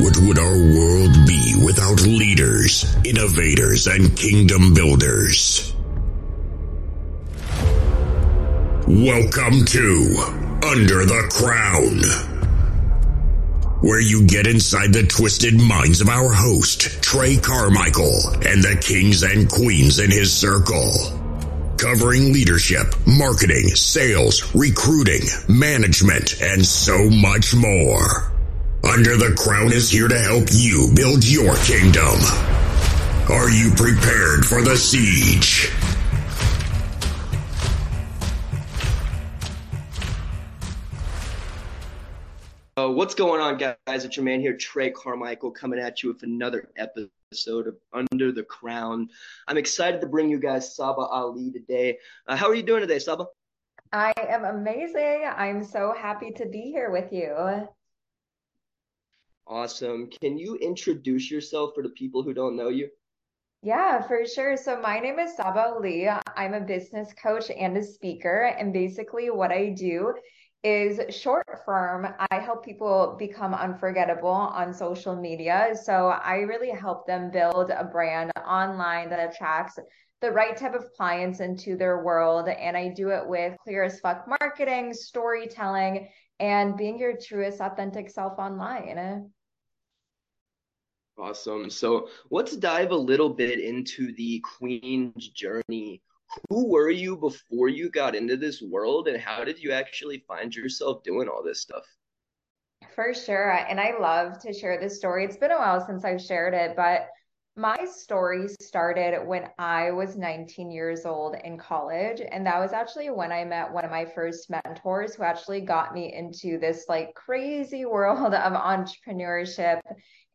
what would our world be without leaders, innovators, and kingdom builders? Welcome to Under the Crown, where you get inside the twisted minds of our host, Trey Carmichael, and the kings and queens in his circle. Covering leadership, marketing, sales, recruiting, management, and so much more. Under the Crown is here to help you build your kingdom. Are you prepared for the siege? Uh, what's going on, guys? It's your man here, Trey Carmichael, coming at you with another episode of Under the Crown. I'm excited to bring you guys Sabah Ali today. Uh, how are you doing today, Sabah? I am amazing. I'm so happy to be here with you. Awesome. Can you introduce yourself for the people who don't know you? Yeah, for sure. So my name is Sabah Ali. I'm a business coach and a speaker. And basically what I do is short form. I help people become unforgettable on social media. So I really help them build a brand online that attracts the right type of clients into their world. And I do it with clear as fuck marketing, storytelling, and being your truest, authentic self online. Awesome. So let's dive a little bit into the Queen's journey. Who were you before you got into this world, and how did you actually find yourself doing all this stuff? For sure. And I love to share this story. It's been a while since I've shared it, but my story started when I was 19 years old in college. And that was actually when I met one of my first mentors who actually got me into this like crazy world of entrepreneurship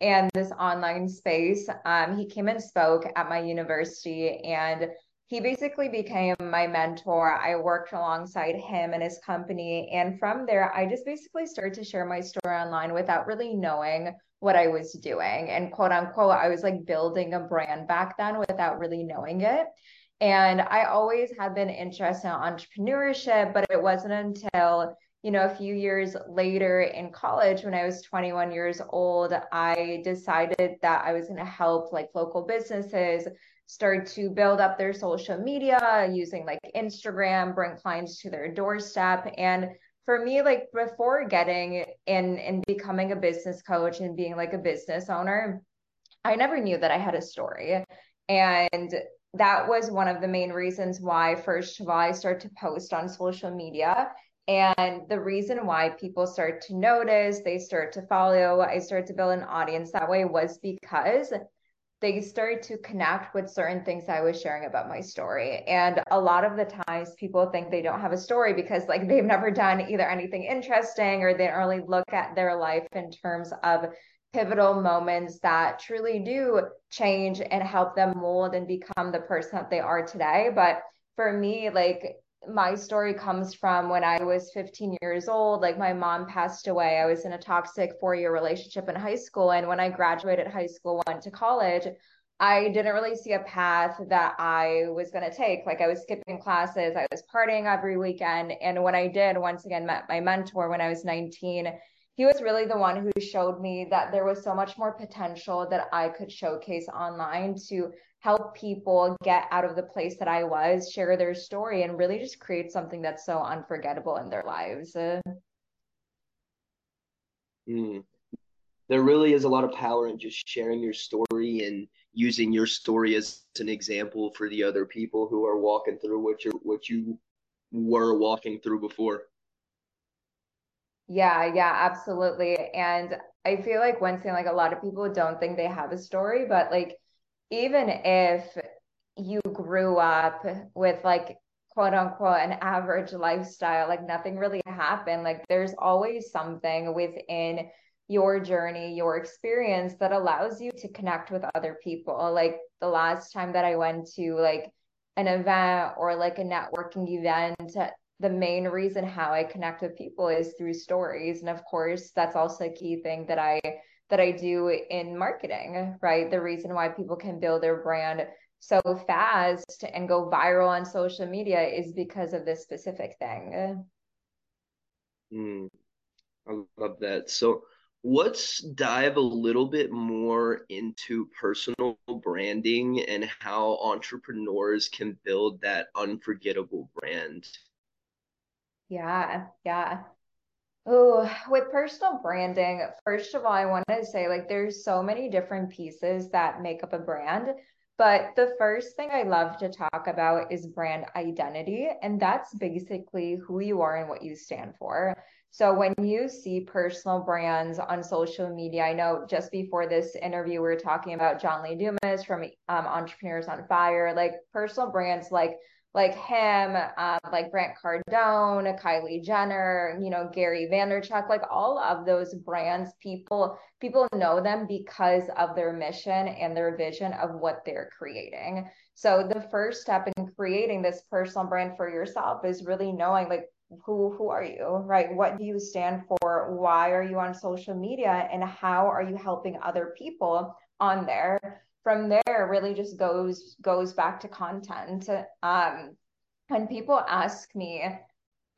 and this online space. Um, he came and spoke at my university and he basically became my mentor. I worked alongside him and his company. And from there, I just basically started to share my story online without really knowing what I was doing. And quote unquote, I was like building a brand back then without really knowing it. And I always had been interested in entrepreneurship, but it wasn't until you know, a few years later in college, when I was 21 years old, I decided that I was going to help like local businesses start to build up their social media using like Instagram, bring clients to their doorstep. And for me, like before getting in and becoming a business coach and being like a business owner, I never knew that I had a story. And that was one of the main reasons why, first of all, I started to post on social media and the reason why people start to notice, they start to follow, I start to build an audience that way was because they started to connect with certain things I was sharing about my story. And a lot of the times people think they don't have a story because like they've never done either anything interesting or they don't really look at their life in terms of pivotal moments that truly do change and help them mold and become the person that they are today. But for me, like my story comes from when I was 15 years old. Like my mom passed away. I was in a toxic four year relationship in high school. And when I graduated high school, went to college, I didn't really see a path that I was going to take. Like I was skipping classes, I was partying every weekend. And when I did, once again, met my mentor when I was 19, he was really the one who showed me that there was so much more potential that I could showcase online to help people get out of the place that I was, share their story, and really just create something that's so unforgettable in their lives. Mm. There really is a lot of power in just sharing your story and using your story as an example for the other people who are walking through what you what you were walking through before. Yeah, yeah, absolutely. And I feel like one thing like a lot of people don't think they have a story, but like even if you grew up with like quote unquote an average lifestyle, like nothing really happened, like there's always something within your journey, your experience that allows you to connect with other people. Like the last time that I went to like an event or like a networking event, the main reason how I connect with people is through stories. And of course, that's also a key thing that I that I do in marketing, right? The reason why people can build their brand so fast and go viral on social media is because of this specific thing. Mm, I love that. So, let's dive a little bit more into personal branding and how entrepreneurs can build that unforgettable brand. Yeah, yeah. Oh, with personal branding, first of all, I want to say like there's so many different pieces that make up a brand. But the first thing I love to talk about is brand identity. And that's basically who you are and what you stand for. So when you see personal brands on social media, I know just before this interview, we were talking about John Lee Dumas from um, Entrepreneurs on Fire, like personal brands like like him, um, like Grant Cardone, Kylie Jenner, you know, Gary Vaynerchuk, like all of those brands, people people know them because of their mission and their vision of what they're creating. So the first step in creating this personal brand for yourself is really knowing like who who are you right? What do you stand for? Why are you on social media? And how are you helping other people on there from there really just goes goes back to content. Um when people ask me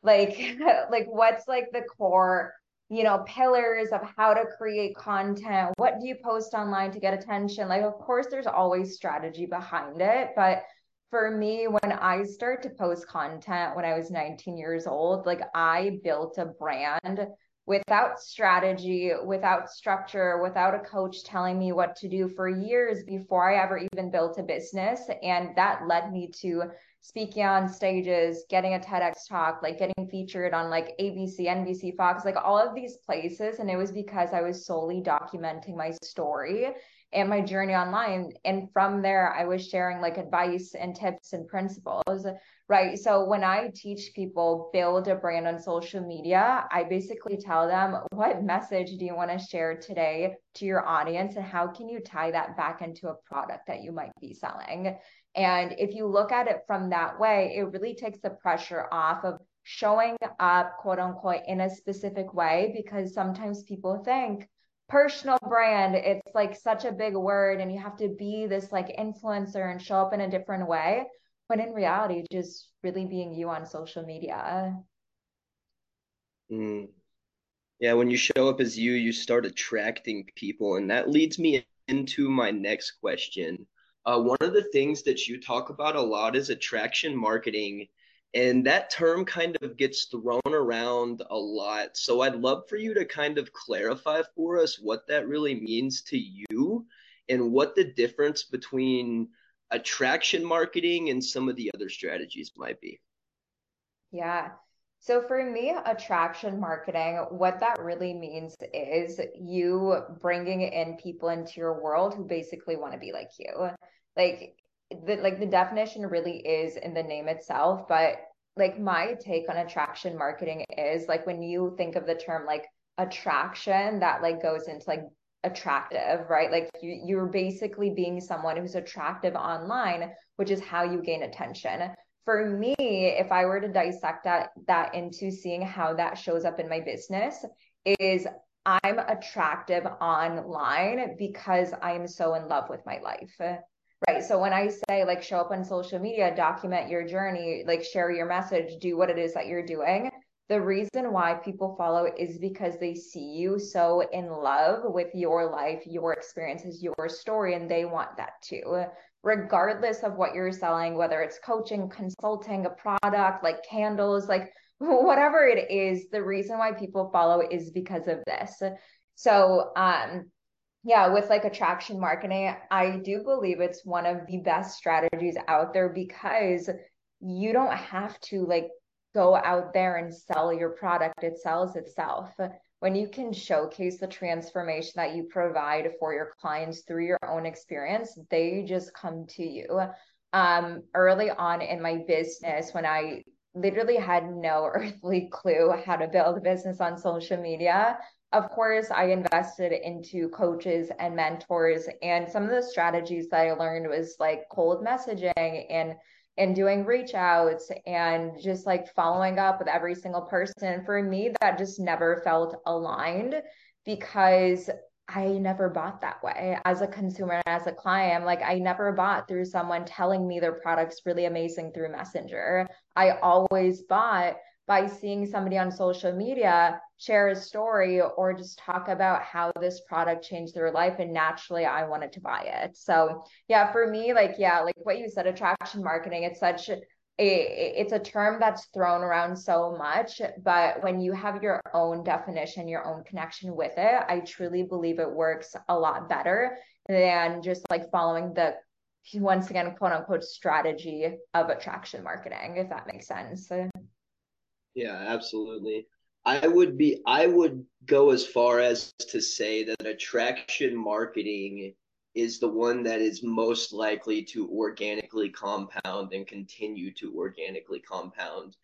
like like what's like the core you know pillars of how to create content? What do you post online to get attention? Like of course there's always strategy behind it but for me, when I started to post content when I was 19 years old, like I built a brand without strategy, without structure, without a coach telling me what to do for years before I ever even built a business. And that led me to speaking on stages, getting a TEDx talk, like getting featured on like ABC, NBC, Fox, like all of these places. And it was because I was solely documenting my story and my journey online. And from there, I was sharing like advice and tips and principles, right? So when I teach people build a brand on social media, I basically tell them what message do you want to share today to your audience and how can you tie that back into a product that you might be selling? And if you look at it from that way, it really takes the pressure off of showing up, quote unquote, in a specific way, because sometimes people think, personal brand it's like such a big word and you have to be this like influencer and show up in a different way when in reality just really being you on social media mm. yeah when you show up as you you start attracting people and that leads me into my next question uh, one of the things that you talk about a lot is attraction marketing and that term kind of gets thrown around a lot. So I'd love for you to kind of clarify for us what that really means to you and what the difference between attraction marketing and some of the other strategies might be. Yeah. So for me, attraction marketing, what that really means is you bringing in people into your world who basically want to be like you. Like the like the definition really is in the name itself, but like my take on attraction marketing is like when you think of the term like attraction that like goes into like attractive, right? Like you, you're basically being someone who's attractive online, which is how you gain attention. For me, if I were to dissect that that into seeing how that shows up in my business, is I'm attractive online because I'm so in love with my life. Right. So when I say like show up on social media, document your journey, like share your message, do what it is that you're doing, the reason why people follow is because they see you so in love with your life, your experiences, your story, and they want that too. Regardless of what you're selling, whether it's coaching, consulting, a product like candles, like whatever it is, the reason why people follow is because of this. So, um, yeah, with like attraction marketing, I do believe it's one of the best strategies out there because you don't have to like go out there and sell your product. It sells itself. When you can showcase the transformation that you provide for your clients through your own experience, they just come to you. Um, early on in my business, when I literally had no earthly clue how to build a business on social media, of course, I invested into coaches and mentors, and some of the strategies that I learned was like cold messaging and and doing reach outs and just like following up with every single person. For me, that just never felt aligned because I never bought that way as a consumer, and as a client. Like I never bought through someone telling me their product's really amazing through Messenger. I always bought by seeing somebody on social media share a story or just talk about how this product changed their life and naturally I wanted to buy it. So, yeah, for me like yeah, like what you said attraction marketing it's such a it's a term that's thrown around so much, but when you have your own definition, your own connection with it, I truly believe it works a lot better than just like following the once again quote unquote strategy of attraction marketing if that makes sense yeah absolutely I would be I would go as far as to say that attraction marketing is the one that is most likely to organically compound and continue to organically compound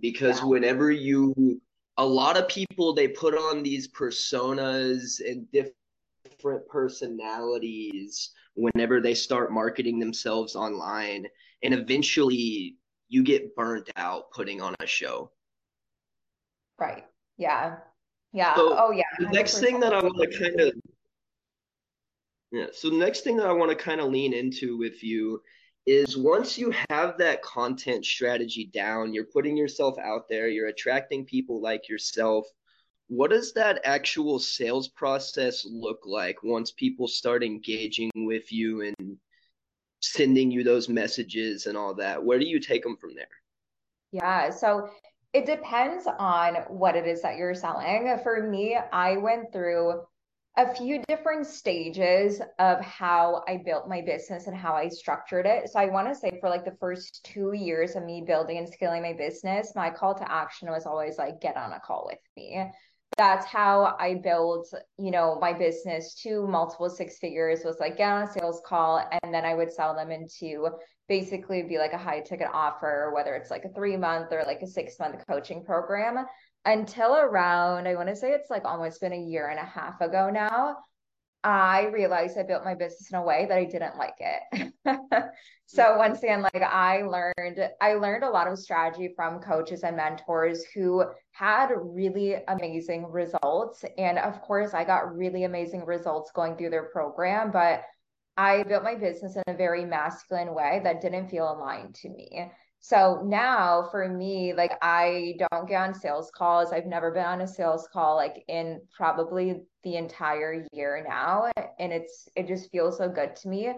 because yeah. whenever you a lot of people they put on these personas and different personalities whenever they start marketing themselves online and eventually you get burnt out putting on a show Right. Yeah. Yeah. So oh yeah. The next thing that I want to kind of yeah. So the next thing that I want to kind of lean into with you is once you have that content strategy down, you're putting yourself out there, you're attracting people like yourself. What does that actual sales process look like once people start engaging with you and sending you those messages and all that? Where do you take them from there? Yeah. So it depends on what it is that you're selling. For me, I went through a few different stages of how I built my business and how I structured it. So I want to say for like the first two years of me building and scaling my business, my call to action was always like, get on a call with me that's how I built, you know, my business to multiple six figures was like get on a sales call and then I would sell them into basically be like a high ticket offer, whether it's like a three month or like a six month coaching program until around, I want to say it's like almost been a year and a half ago now. I realized I built my business in a way that I didn't like it. so once again, like I learned, I learned a lot of strategy from coaches and mentors who had really amazing results. And of course, I got really amazing results going through their program, but I built my business in a very masculine way that didn't feel aligned to me. So now for me, like I don't get on sales calls. I've never been on a sales call like in probably the entire year now. And it's it just feels so good to me.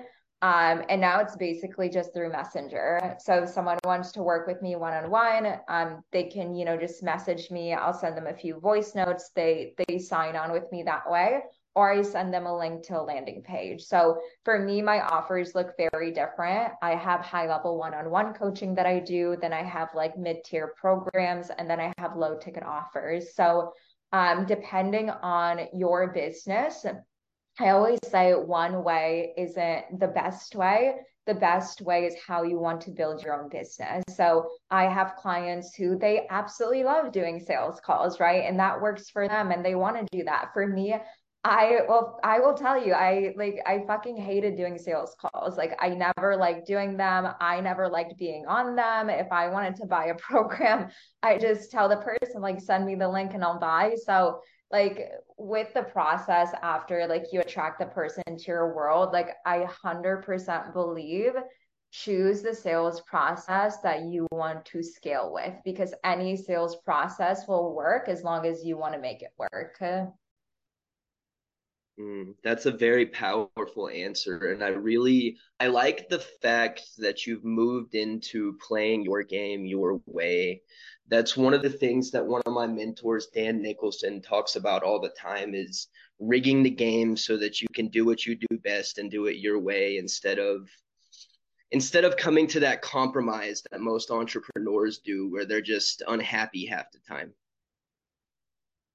Um, and now it's basically just through Messenger. So if someone wants to work with me one on one, they can, you know, just message me. I'll send them a few voice notes. They they sign on with me that way or I send them a link to a landing page. So for me, my offers look very different. I have high level one on one coaching that I do, then I have like mid tier programs, and then I have low ticket offers. So um, depending on your business, I always say one way isn't the best way. The best way is how you want to build your own business. So I have clients who they absolutely love doing sales calls, right? And that works for them and they want to do that. For me, I well, I will tell you, I like I fucking hated doing sales calls. Like I never liked doing them. I never liked being on them. If I wanted to buy a program, I just tell the person like send me the link and I'll buy. So like with the process after like you attract the person to your world, like I 100% believe choose the sales process that you want to scale with because any sales process will work as long as you want to make it work. Mm, that's a very powerful answer. And I really I like the fact that you've moved into playing your game your way. That's one of the things that one of my mentors, Dan Nicholson, talks about all the time is rigging the game so that you can do what you do best and do it your way instead of instead of coming to that compromise that most entrepreneurs do where they're just unhappy half the time.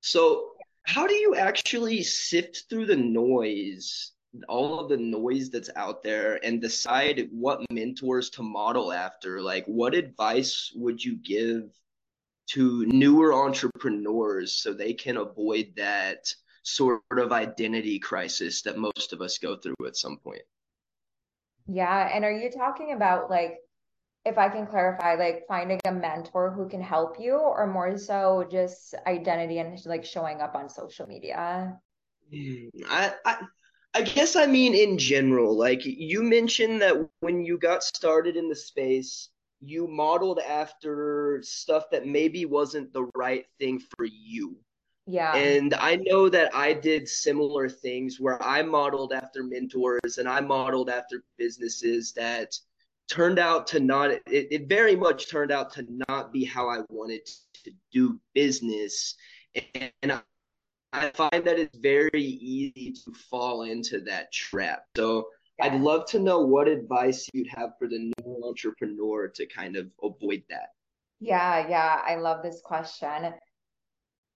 So how do you actually sift through the noise all of the noise that's out there and decide what mentors to model after? Like what advice would you give to newer entrepreneurs so they can avoid that sort of identity crisis that most of us go through at some point? Yeah and are you talking about like if I can clarify, like finding a mentor who can help you, or more so just identity and like showing up on social media? Hmm, I, I, I guess I mean in general. Like you mentioned that when you got started in the space, you modeled after stuff that maybe wasn't the right thing for you. Yeah. And I know that I did similar things where I modeled after mentors and I modeled after businesses that turned out to not, it, it very much turned out to not be how I wanted to do business. And I, I find that it's very easy to fall into that trap. So. I'd love to know what advice you'd have for the new entrepreneur to kind of avoid that. Yeah, yeah, I love this question.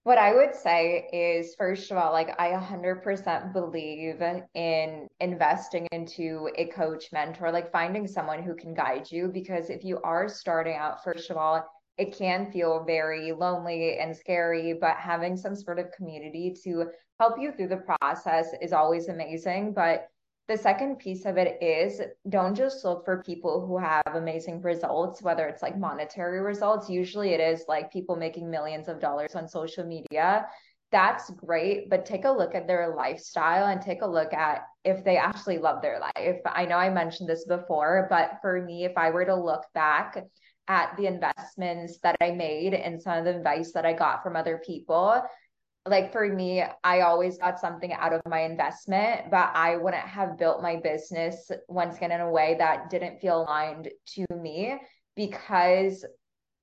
What I would say is, first of all, like I 100% believe in investing into a coach, mentor, like finding someone who can guide you. Because if you are starting out, first of all, it can feel very lonely and scary, but having some sort of community to help you through the process is always amazing. But the second piece of it is don't just look for people who have amazing results, whether it's like monetary results. Usually it is like people making millions of dollars on social media. That's great, but take a look at their lifestyle and take a look at if they actually love their life. I know I mentioned this before, but for me, if I were to look back at the investments that I made and some of the advice that I got from other people, like for me, I always got something out of my investment, but I wouldn't have built my business once again in a way that didn't feel aligned to me because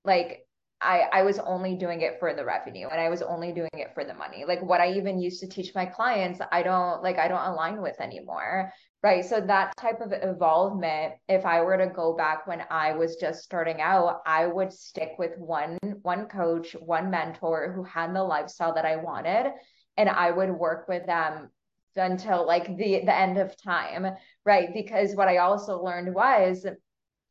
like I I was only doing it for the revenue and I was only doing it for the money. Like what I even used to teach my clients, I don't like I don't align with anymore. Right. So that type of involvement, if I were to go back when I was just starting out, I would stick with one one coach, one mentor who had the lifestyle that I wanted, and I would work with them until like the the end of time, right? Because what I also learned was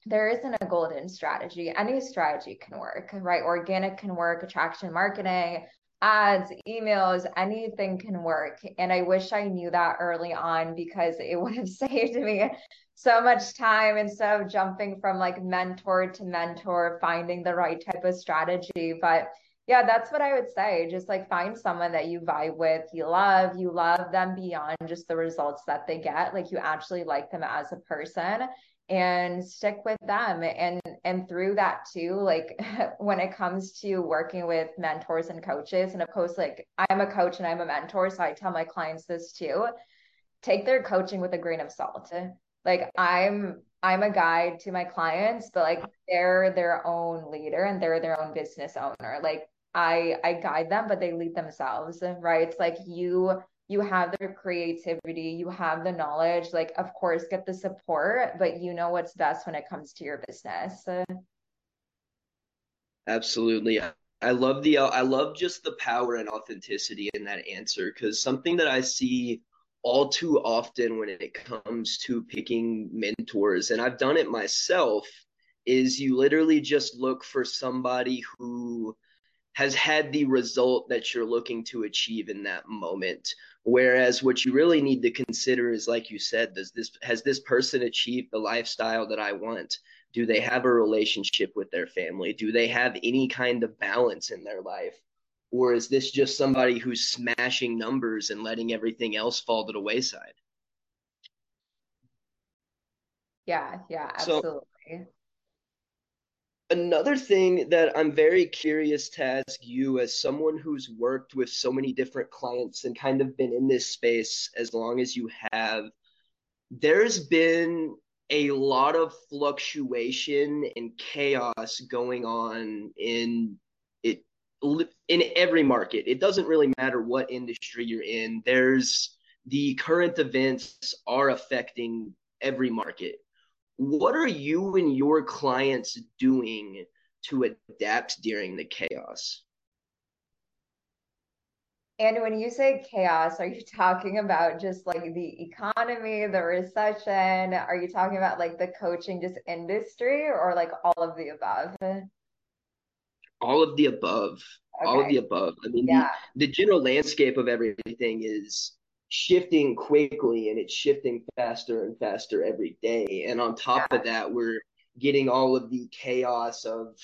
there isn't a golden strategy. Any strategy can work, right? Organic can work, attraction marketing, ads, emails, anything can work. And I wish I knew that early on because it would have saved me so much time instead of jumping from like mentor to mentor, finding the right type of strategy. But yeah, that's what I would say. Just like find someone that you vibe with, you love, you love them beyond just the results that they get. Like you actually like them as a person and stick with them. And and through that too like when it comes to working with mentors and coaches and of course like i'm a coach and i'm a mentor so i tell my clients this too take their coaching with a grain of salt. Like i'm i'm a guide to my clients but like they're their own leader and they're their own business owner. Like i i guide them but they lead themselves right? It's like you you have the creativity, you have the knowledge, like of course get the support, but you know what's best when it comes to your business. Absolutely. I love the I love just the power and authenticity in that answer cuz something that I see all too often when it comes to picking mentors and I've done it myself is you literally just look for somebody who has had the result that you're looking to achieve in that moment Whereas what you really need to consider is, like you said, does this has this person achieved the lifestyle that I want? Do they have a relationship with their family? Do they have any kind of balance in their life? Or is this just somebody who's smashing numbers and letting everything else fall to the wayside? Yeah, yeah, absolutely. So, Another thing that I'm very curious to ask you, as someone who's worked with so many different clients and kind of been in this space as long as you have, there's been a lot of fluctuation and chaos going on in it in every market. It doesn't really matter what industry you're in. There's the current events are affecting every market what are you and your clients doing to adapt during the chaos? And when you say chaos, are you talking about just like the economy, the recession? Are you talking about like the coaching just industry or like all of the above? All of the above. Okay. All of the above. I mean, yeah. the, the general landscape of everything is shifting quickly and it's shifting faster and faster every day. And on top of that, we're getting all of the chaos of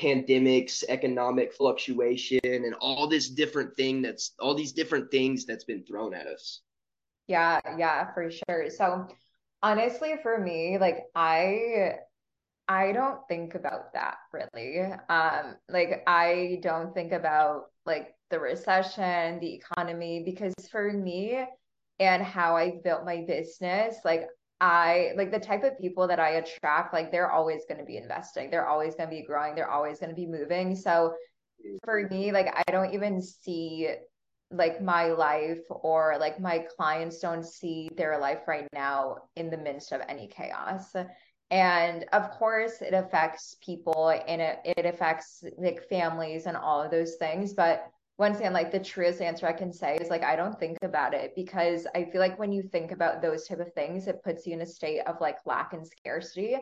pandemics, economic fluctuation, and all this different thing that's all these different things that's been thrown at us. Yeah, yeah, for sure. So honestly, for me, like I I don't think about that really. Um, like I don't think about like the recession, the economy, because for me and how I built my business, like I like the type of people that I attract, like they're always going to be investing, they're always going to be growing, they're always going to be moving. So for me, like I don't even see like my life or like my clients don't see their life right now in the midst of any chaos. And of course, it affects people and it, it affects like families and all of those things. But once again, like the truest answer I can say is like, I don't think about it because I feel like when you think about those type of things, it puts you in a state of like lack and scarcity.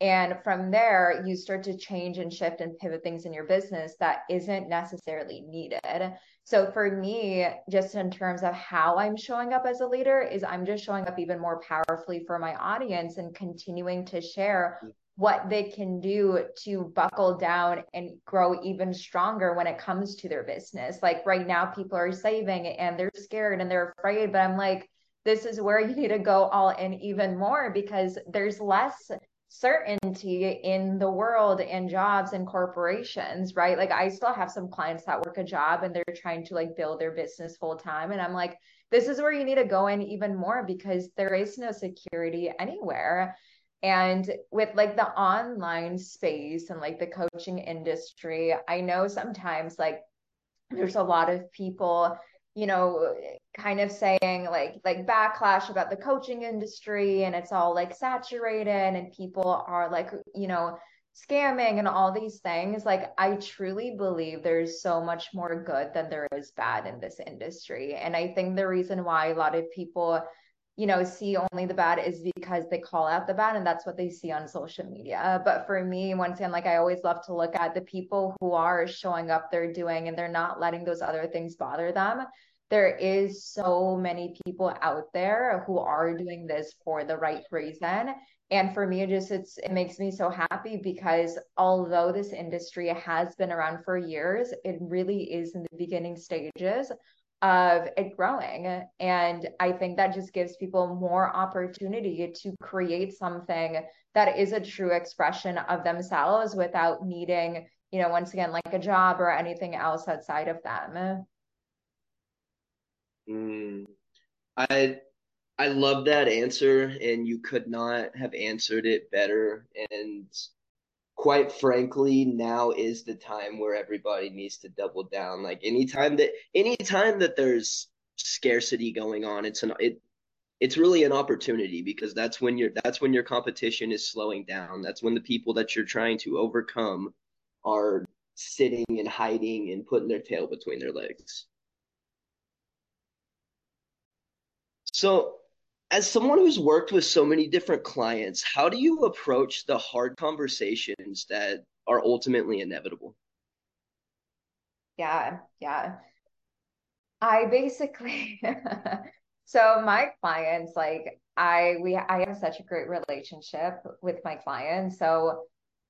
And from there, you start to change and shift and pivot things in your business that isn't necessarily needed. So for me, just in terms of how I'm showing up as a leader, is I'm just showing up even more powerfully for my audience and continuing to share mm. What they can do to buckle down and grow even stronger when it comes to their business. Like right now, people are saving and they're scared and they're afraid, but I'm like, this is where you need to go all in even more because there's less certainty in the world and jobs and corporations, right? Like I still have some clients that work a job and they're trying to like build their business full time. And I'm like, this is where you need to go in even more because there is no security anywhere. And with like the online space and like the coaching industry, I know sometimes like there's a lot of people, you know, kind of saying like like backlash about the coaching industry and it's all like saturated and people are like, you know, scamming and all these things. Like I truly believe there's so much more good than there is bad in this industry. And I think the reason why a lot of people you know, see only the bad is because they call out the bad and that's what they see on social media. But for me, once again, like I always love to look at the people who are showing up, they're doing, and they're not letting those other things bother them. There is so many people out there who are doing this for the right reason. And for me, it just it's it makes me so happy because although this industry has been around for years, it really is in the beginning stages of it growing. And I think that just gives people more opportunity to create something that is a true expression of themselves without needing, you know, once again, like a job or anything else outside of them. Mm, I I love that answer, and you could not have answered it better. And quite frankly, now is the time where everybody needs to double down. Like anytime that anytime that there's scarcity going on, it's an it it's really an opportunity because that's when your that's when your competition is slowing down. That's when the people that you're trying to overcome are sitting and hiding and putting their tail between their legs. So as someone who's worked with so many different clients, how do you approach the hard conversations that are ultimately inevitable? Yeah, yeah. I basically so my clients like I we I have such a great relationship with my clients. So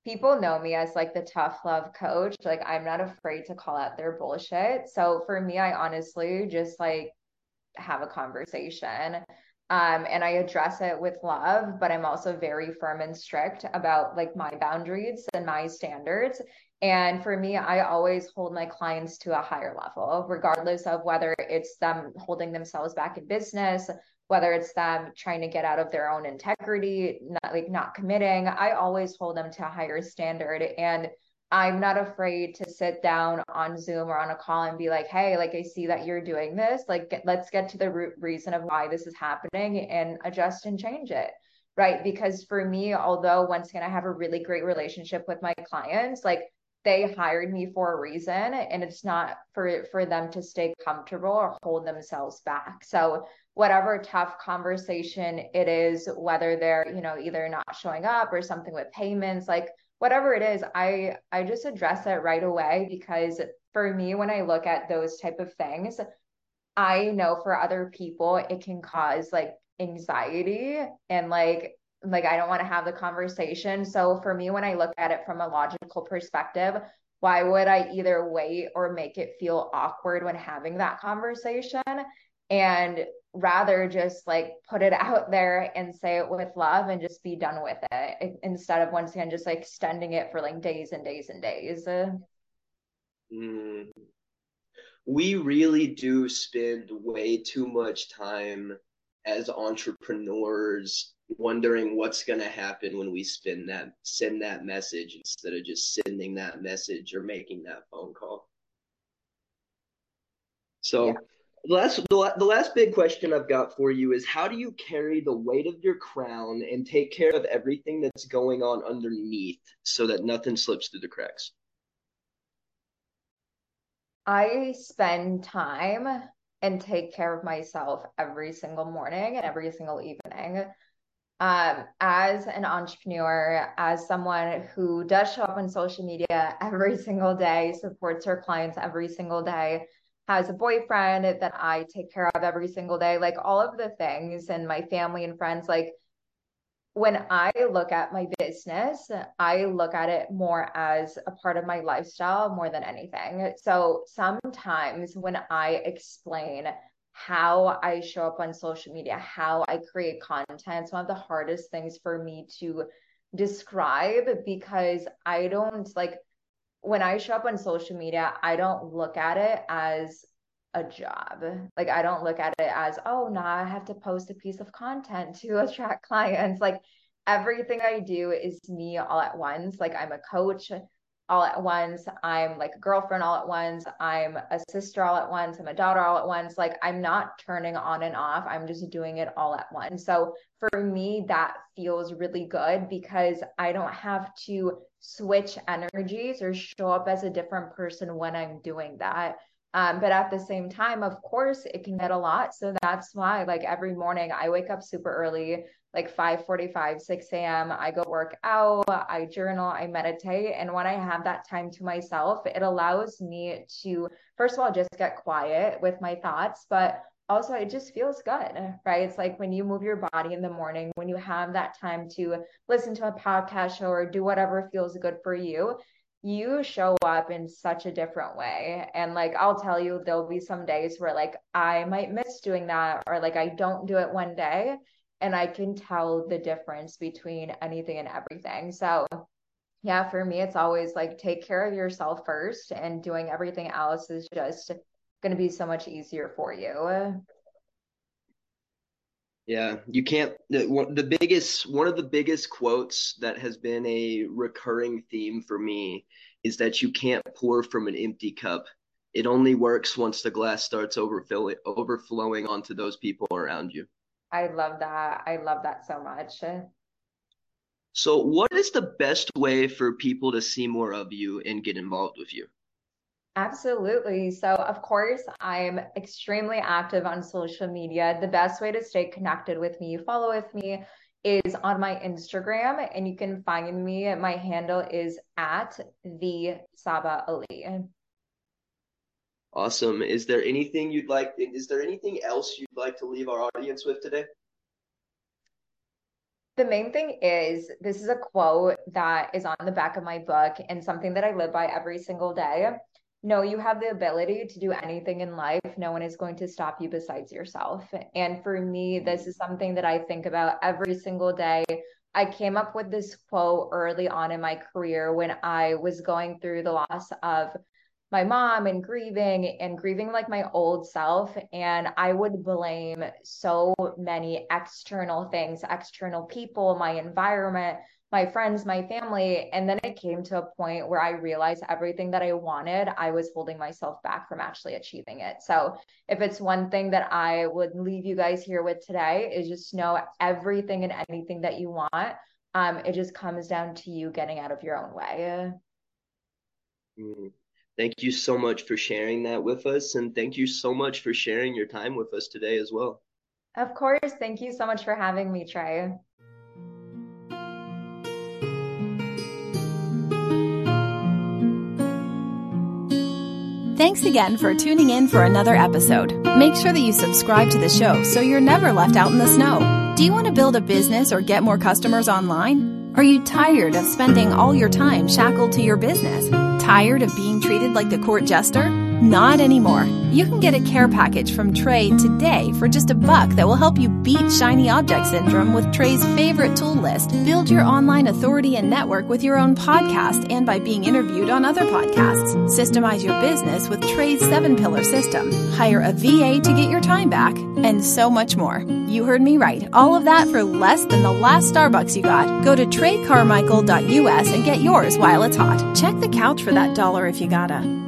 people know me as like the tough love coach. Like I'm not afraid to call out their bullshit. So for me, I honestly just like have a conversation um, and I address it with love, but I'm also very firm and strict about like my boundaries and my standards. And for me, I always hold my clients to a higher level, regardless of whether it's them holding themselves back in business, whether it's them trying to get out of their own integrity, not like not committing. I always hold them to a higher standard. And I'm not afraid to sit down on Zoom or on a call and be like, hey, like I see that you're doing this. Like, get, let's get to the root reason of why this is happening and adjust and change it. Right. Because for me, although once again, I have a really great relationship with my clients, like they hired me for a reason and it's not for for them to stay comfortable or hold themselves back so whatever tough conversation it is whether they're you know either not showing up or something with payments like whatever it is i i just address it right away because for me when i look at those type of things i know for other people it can cause like anxiety and like like i don't want to have the conversation. So for me when i look at it from a logical perspective why would i either wait or make it feel awkward when having that conversation? And rather just like put it out there and say it with love and just be done with it instead of once again just like extending it for like days and days and days. Mm. we really do spend way too much time as entrepreneurs wondering what's going to happen when we spend that send that message instead of just sending that message or making that phone call so yeah. The last the the last big question i've got for you is how do you carry the weight of your crown and take care of everything that's going on underneath so that nothing slips through the cracks i spend time and take care of myself every single morning and every single evening. Um, as an entrepreneur, as someone who does show up on social media every single day, supports her clients every single day, has a boyfriend that I take care of every single day, like all of the things, and my family and friends, like when I look at my business, I look at it more as a part of my lifestyle more than anything. So sometimes when I explain how I show up on social media, how I create content, one of the hardest things for me to describe because I don't like when I show up on social media, I don't look at it as a job. Like I don't look at it as, oh, now I have to post a piece of content to attract clients. Like everything I do is me all at once. Like I'm a coach all at once. I'm like a girlfriend all at once. I'm a sister all at once. I'm a daughter all at once. Like I'm not turning on and off. I'm just doing it all at once. So for me, that feels really good because I don't have to switch energies or show up as a different person when I'm doing that. Um, but at the same time, of course, it can get a lot. So that's why, like every morning, I wake up super early, like 5:45, 6 a.m. I go work out, I journal, I meditate, and when I have that time to myself, it allows me to, first of all, just get quiet with my thoughts, but also it just feels good, right? It's like when you move your body in the morning, when you have that time to listen to a podcast show or do whatever feels good for you, you show up in such a different way. And like, I'll tell you, there'll be some days where like I might miss doing that, or like I don't do it one day. And I can tell the difference between anything and everything. So, yeah, for me, it's always like take care of yourself first, and doing everything else is just going to be so much easier for you. Yeah, you can't. The, the biggest, one of the biggest quotes that has been a recurring theme for me is that you can't pour from an empty cup. It only works once the glass starts overfilling, overflowing onto those people around you. I love that. I love that so much. So, what is the best way for people to see more of you and get involved with you? Absolutely. So, of course, I'm extremely active on social media. The best way to stay connected with me, follow with me, is on my Instagram, and you can find me. My handle is at the Sabah Ali. Awesome. Is there anything you'd like? Is there anything else you'd like to leave our audience with today? The main thing is this is a quote that is on the back of my book and something that I live by every single day no, you have the ability to do anything in life. No one is going to stop you besides yourself. And for me, this is something that I think about every single day. I came up with this quote early on in my career when I was going through the loss of my mom and grieving and grieving like my old self. And I would blame so many external things, external people, my environment, my friends, my family. And then it came to a point where I realized everything that I wanted, I was holding myself back from actually achieving it. So if it's one thing that I would leave you guys here with today is just know everything and anything that you want. Um, it just comes down to you getting out of your own way. Mm. Thank you so much for sharing that with us. And thank you so much for sharing your time with us today as well. Of course. Thank you so much for having me, Trey. Thanks again for tuning in for another episode. Make sure that you subscribe to the show so you're never left out in the snow. Do you want to build a business or get more customers online? Are you tired of spending all your time shackled to your business? Tired of being treated like the court jester? Not anymore. You can get a care package from Trey today for just a buck that will help you beat shiny object syndrome with Trey's favorite tool list. Build your online authority and network with your own podcast and by being interviewed on other podcasts. Systemize your business with Trey's seven pillar system. Hire a VA to get your time back, and so much more. You heard me right. All of that for less than the last Starbucks you got. Go to treycarmichael.us and get yours while it's hot. Check the couch for that dollar if you gotta.